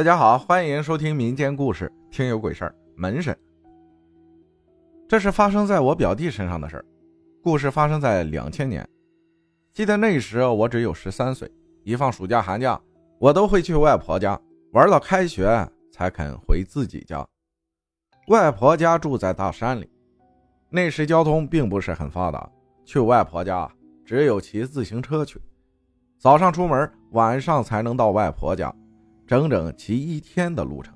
大家好，欢迎收听民间故事《听有鬼事儿》门神。这是发生在我表弟身上的事儿。故事发生在两千年，记得那时我只有十三岁，一放暑假寒假，我都会去外婆家玩到开学才肯回自己家。外婆家住在大山里，那时交通并不是很发达，去外婆家只有骑自行车去，早上出门，晚上才能到外婆家。整整骑一天的路程。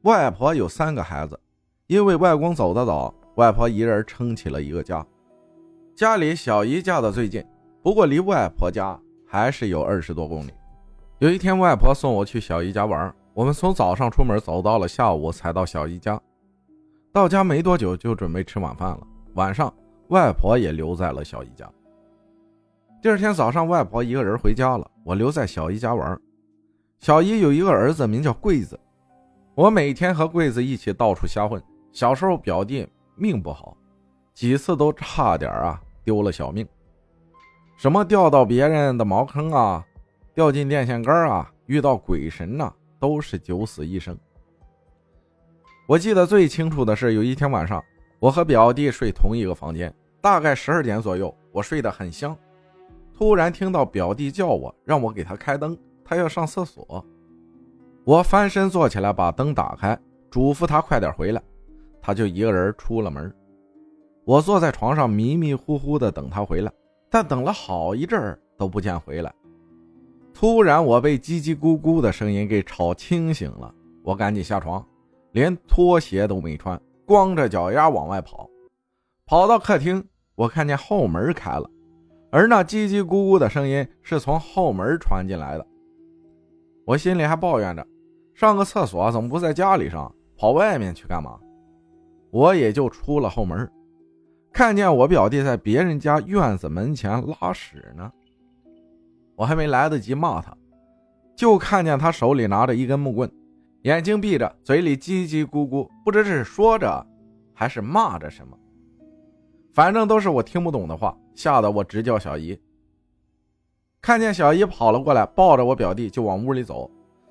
外婆有三个孩子，因为外公走得早，外婆一人撑起了一个家。家里小姨嫁的最近，不过离外婆家还是有二十多公里。有一天，外婆送我去小姨家玩，我们从早上出门走到了下午才到小姨家。到家没多久就准备吃晚饭了。晚上，外婆也留在了小姨家。第二天早上，外婆一个人回家了，我留在小姨家玩。小姨有一个儿子，名叫桂子。我每天和桂子一起到处瞎混。小时候表弟命不好，几次都差点啊丢了小命。什么掉到别人的茅坑啊，掉进电线杆啊，遇到鬼神呐，都是九死一生。我记得最清楚的是有一天晚上，我和表弟睡同一个房间，大概十二点左右，我睡得很香，突然听到表弟叫我，让我给他开灯。他要上厕所，我翻身坐起来，把灯打开，嘱咐他快点回来。他就一个人出了门。我坐在床上迷迷糊糊的等他回来，但等了好一阵都不见回来。突然，我被叽叽咕咕的声音给吵清醒了。我赶紧下床，连拖鞋都没穿，光着脚丫往外跑。跑到客厅，我看见后门开了，而那叽叽咕咕的声音是从后门传进来的。我心里还抱怨着，上个厕所怎么不在家里上，跑外面去干嘛？我也就出了后门，看见我表弟在别人家院子门前拉屎呢。我还没来得及骂他，就看见他手里拿着一根木棍，眼睛闭着，嘴里叽叽咕咕，不知是说着还是骂着什么，反正都是我听不懂的话，吓得我直叫小姨。看见小姨跑了过来，抱着我表弟就往屋里走。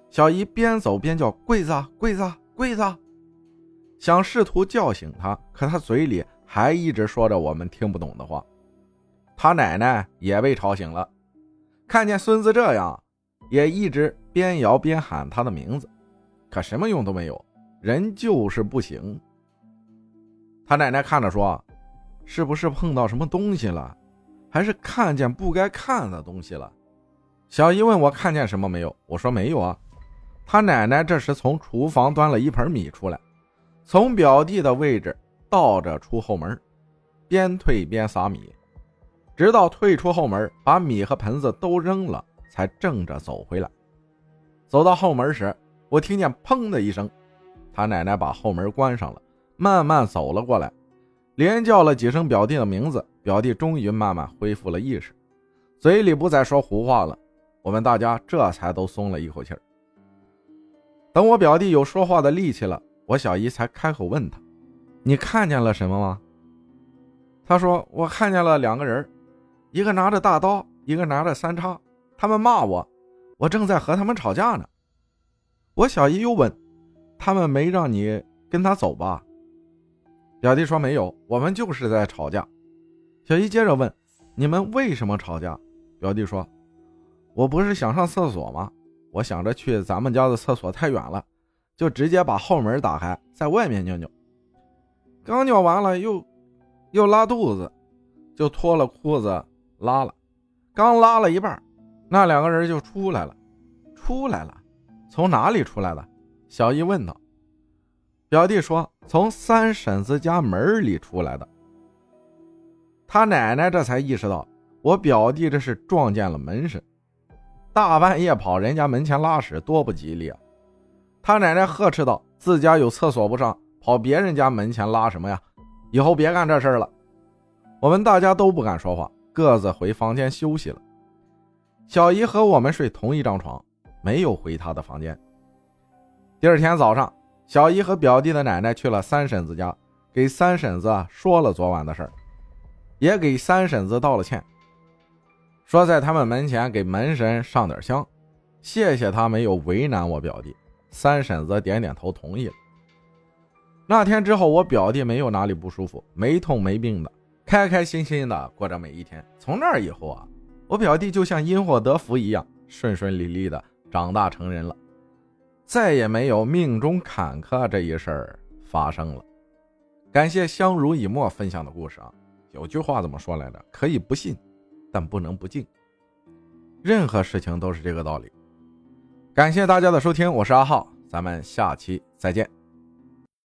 小姨边走边叫：“柜子，柜子，柜子！”想试图叫醒他，可他嘴里还一直说着我们听不懂的话。他奶奶也被吵醒了，看见孙子这样，也一直边摇边喊他的名字，可什么用都没有，人就是不醒。他奶奶看着说：“是不是碰到什么东西了？”还是看见不该看的东西了。小姨问我看见什么没有，我说没有啊。他奶奶这时从厨房端了一盆米出来，从表弟的位置倒着出后门，边退边撒米，直到退出后门，把米和盆子都扔了，才正着走回来。走到后门时，我听见砰的一声，他奶奶把后门关上了，慢慢走了过来。连叫了几声表弟的名字，表弟终于慢慢恢复了意识，嘴里不再说胡话了。我们大家这才都松了一口气儿。等我表弟有说话的力气了，我小姨才开口问他：“你看见了什么吗？”他说：“我看见了两个人，一个拿着大刀，一个拿着三叉。他们骂我，我正在和他们吵架呢。”我小姨又问：“他们没让你跟他走吧？”表弟说没有，我们就是在吵架。小姨接着问：“你们为什么吵架？”表弟说：“我不是想上厕所吗？我想着去咱们家的厕所太远了，就直接把后门打开，在外面尿尿。刚尿完了，又又拉肚子，就脱了裤子拉了。刚拉了一半，那两个人就出来了，出来了，从哪里出来的？”小姨问道。表弟说：“从三婶子家门里出来的。”他奶奶这才意识到，我表弟这是撞见了门神，大半夜跑人家门前拉屎，多不吉利啊！他奶奶呵斥道：“自家有厕所不上，跑别人家门前拉什么呀？以后别干这事了。”我们大家都不敢说话，各自回房间休息了。小姨和我们睡同一张床，没有回她的房间。第二天早上。小姨和表弟的奶奶去了三婶子家，给三婶子说了昨晚的事儿，也给三婶子道了歉，说在他们门前给门神上点香。谢谢他没有为难我表弟。三婶子点点头同意了。那天之后，我表弟没有哪里不舒服，没痛没病的，开开心心的过着每一天。从那以后啊，我表弟就像因祸得福一样，顺顺利利的长大成人了，再也没有命中坎坷这一事儿发生了。感谢相濡以沫分享的故事啊！有句话怎么说来着？可以不信，但不能不敬。任何事情都是这个道理。感谢大家的收听，我是阿浩，咱们下期再见。